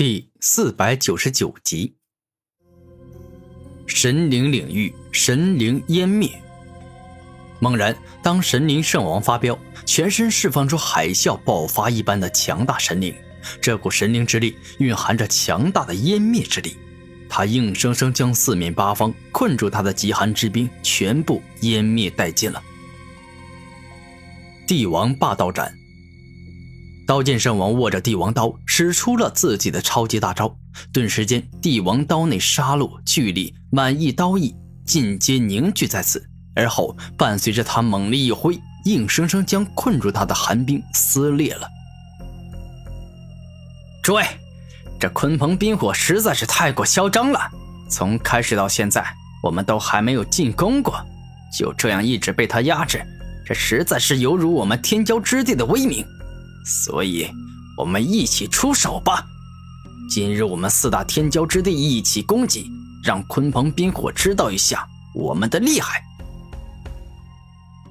第四百九十九集，神灵领域，神灵湮灭。猛然，当神灵圣王发飙，全身释放出海啸爆发一般的强大神灵。这股神灵之力蕴含着强大的湮灭之力，它硬生生将四面八方困住他的极寒之兵全部湮灭殆尽了。帝王霸道斩。刀剑圣王握着帝王刀，使出了自己的超级大招。顿时间，帝王刀内杀戮、巨力、满意刀意尽皆凝聚在此。而后，伴随着他猛力一挥，硬生生将困住他的寒冰撕裂了。诸位，这鲲鹏冰火实在是太过嚣张了。从开始到现在，我们都还没有进攻过，就这样一直被他压制，这实在是有辱我们天骄之地的威名。所以，我们一起出手吧！今日我们四大天骄之地一起攻击，让鲲鹏冰火知道一下我们的厉害。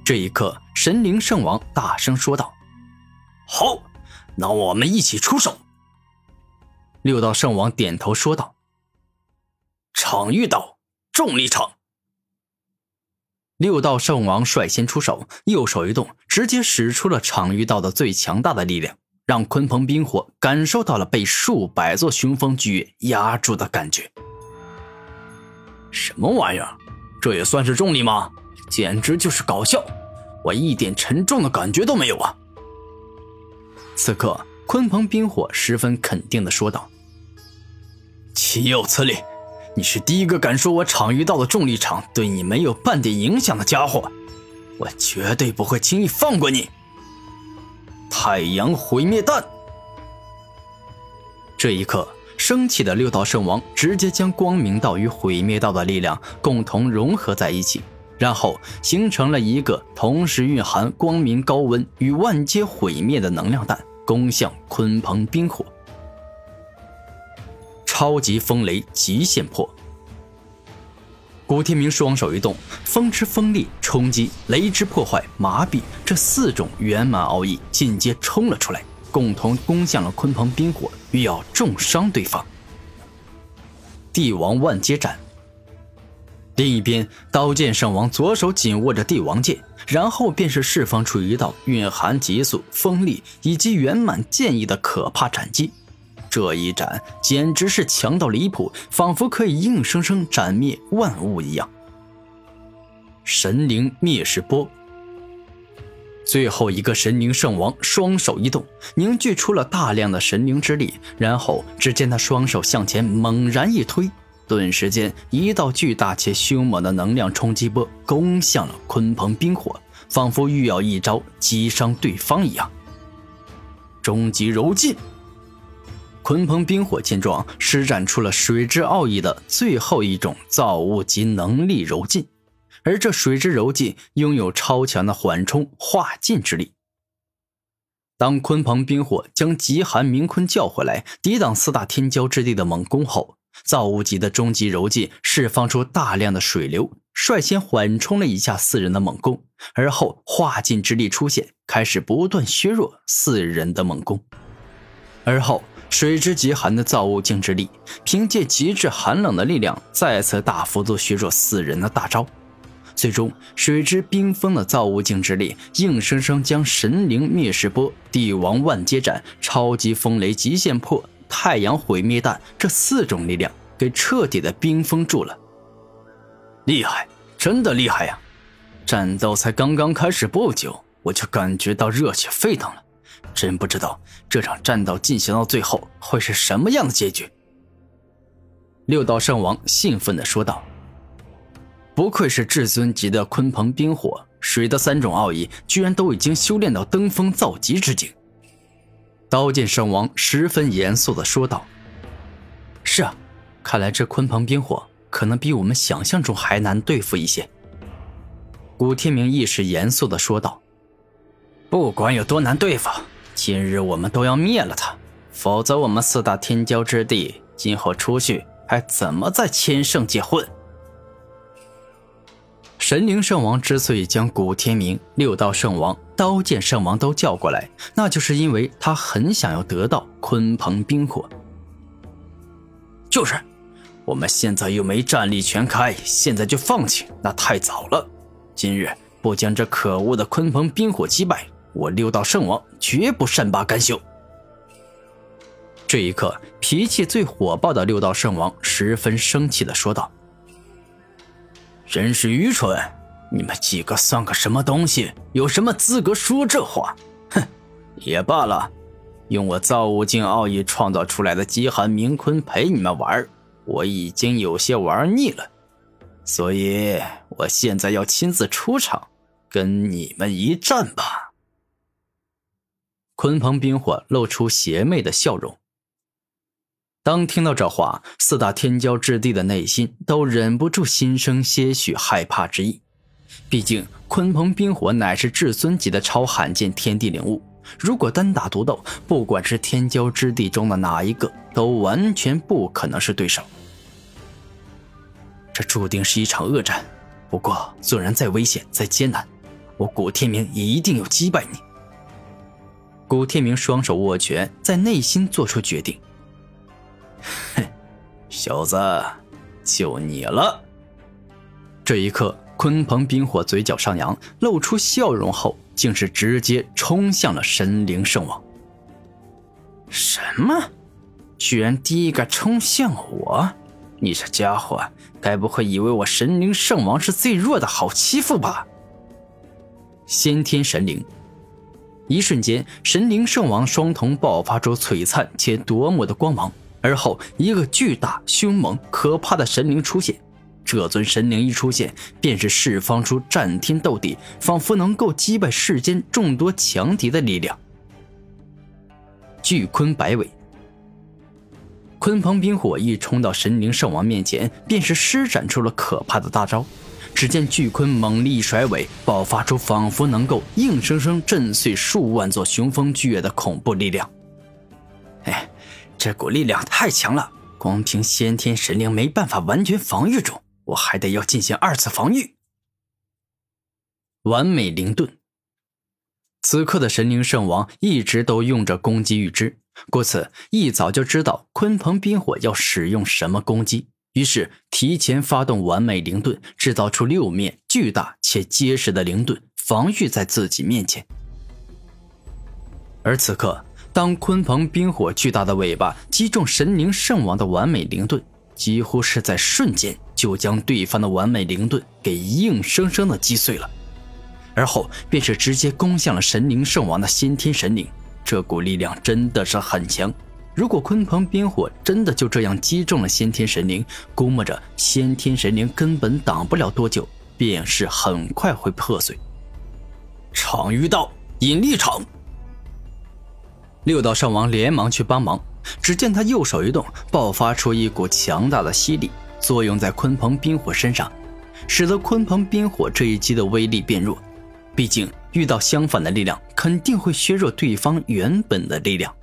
这一刻，神灵圣王大声说道：“好，那我们一起出手。”六道圣王点头说道：“场遇到重力场。”六道圣王率先出手，右手一动，直接使出了场域道的最强大的力量，让鲲鹏冰火感受到了被数百座雄风巨岳压住的感觉。什么玩意儿？这也算是重力吗？简直就是搞笑！我一点沉重的感觉都没有啊！此刻，鲲鹏冰火十分肯定的说道：“岂有此理！”你是第一个敢说我场域道的重力场对你没有半点影响的家伙，我绝对不会轻易放过你！太阳毁灭弹。这一刻，生气的六道圣王直接将光明道与毁灭道的力量共同融合在一起，然后形成了一个同时蕴含光明、高温与万阶毁灭的能量弹，攻向鲲鹏冰火。超级风雷极限破！古天明双手一动，风之锋利、冲击、雷之破坏、麻痹这四种圆满奥义尽皆冲了出来，共同攻向了鲲鹏冰火，欲要重伤对方。帝王万阶斩。另一边，刀剑圣王左手紧握着帝王剑，然后便是释放出一道蕴含极速、锋利以及圆满剑意的可怕斩击。这一斩简直是强到离谱，仿佛可以硬生生斩灭万物一样。神灵灭世波，最后一个神灵圣王双手一动，凝聚出了大量的神灵之力，然后只见他双手向前猛然一推，顿时间一道巨大且凶猛的能量冲击波攻向了鲲鹏冰火，仿佛欲要一招击伤对方一样。终极柔劲。鲲鹏冰火见状，施展出了水之奥义的最后一种造物级能力柔劲，而这水之柔劲拥有超强的缓冲化劲之力。当鲲鹏冰火将极寒冥鲲叫回来，抵挡四大天骄之地的猛攻后，造物级的终极柔劲释放出大量的水流，率先缓冲了一下四人的猛攻，而后化劲之力出现，开始不断削弱四人的猛攻，而后。水之极寒的造物境之力，凭借极致寒冷的力量，再次大幅度削弱四人的大招。最终，水之冰封的造物境之力，硬生生将神灵灭世波、帝王万阶斩、超级风雷极限破、太阳毁灭弹这四种力量给彻底的冰封住了。厉害，真的厉害呀！战斗才刚刚开始不久，我就感觉到热血沸腾了。真不知道这场战斗进行到最后会是什么样的结局。六道圣王兴奋地说道：“不愧是至尊级的鲲鹏冰火，水的三种奥义居然都已经修炼到登峰造极之境。”刀剑圣王十分严肃地说道：“是啊，看来这鲲鹏冰火可能比我们想象中还难对付一些。”古天明亦是严肃地说道。不管有多难对付，今日我们都要灭了他，否则我们四大天骄之地今后出去还怎么在千圣界混？神灵圣王之所以将古天明、六道圣王、刀剑圣王都叫过来，那就是因为他很想要得到鲲鹏冰火。就是，我们现在又没战力全开，现在就放弃那太早了。今日不将这可恶的鲲鹏冰火击败，我六道圣王绝不善罢甘休。这一刻，脾气最火爆的六道圣王十分生气的说道：“真是愚蠢！你们几个算个什么东西？有什么资格说这话？哼，也罢了。”用我造物境奥义创造出来的极寒冥坤陪你们玩，我已经有些玩腻了，所以我现在要亲自出场，跟你们一战吧。鲲鹏冰火露出邪魅的笑容。当听到这话，四大天骄之地的内心都忍不住心生些许害怕之意，毕竟鲲鹏冰火乃是至尊级的超罕见天地灵物。如果单打独斗，不管是天骄之地中的哪一个，都完全不可能是对手。这注定是一场恶战。不过，纵然再危险、再艰难，我古天明也一定要击败你。古天明双手握拳，在内心做出决定。哼，小子，就你了。这一刻，鲲鹏冰火嘴角上扬，露出笑容后。竟是直接冲向了神灵圣王。什么？居然第一个冲向我？你这家伙，该不会以为我神灵圣王是最弱的，好欺负吧？先天神灵，一瞬间，神灵圣王双瞳爆发出璀璨且夺目的光芒，而后一个巨大、凶猛、可怕的神灵出现。这尊神灵一出现，便是释放出战天斗地，仿佛能够击败世间众多强敌的力量。巨鲲摆尾，鲲鹏冰火一冲到神灵圣王面前，便是施展出了可怕的大招。只见巨鲲猛力一甩尾，爆发出仿佛能够硬生生震碎数万座雄风巨岳的恐怖力量。哎，这股力量太强了，光凭先天神灵没办法完全防御住。我还得要进行二次防御。完美灵盾。此刻的神灵圣王一直都用着攻击预知，故此一早就知道鲲鹏冰火要使用什么攻击，于是提前发动完美灵盾，制造出六面巨大且结实的灵盾，防御在自己面前。而此刻，当鲲鹏冰火巨大的尾巴击中神灵圣王的完美灵盾。几乎是在瞬间就将对方的完美灵盾给硬生生的击碎了，而后便是直接攻向了神灵圣王的先天神灵。这股力量真的是很强，如果鲲鹏冰火真的就这样击中了先天神灵，估摸着先天神灵根本挡不了多久，便是很快会破碎。场域道引力场，六道圣王连忙去帮忙。只见他右手一动，爆发出一股强大的吸力，作用在鲲鹏冰火身上，使得鲲鹏冰火这一击的威力变弱。毕竟遇到相反的力量，肯定会削弱对方原本的力量。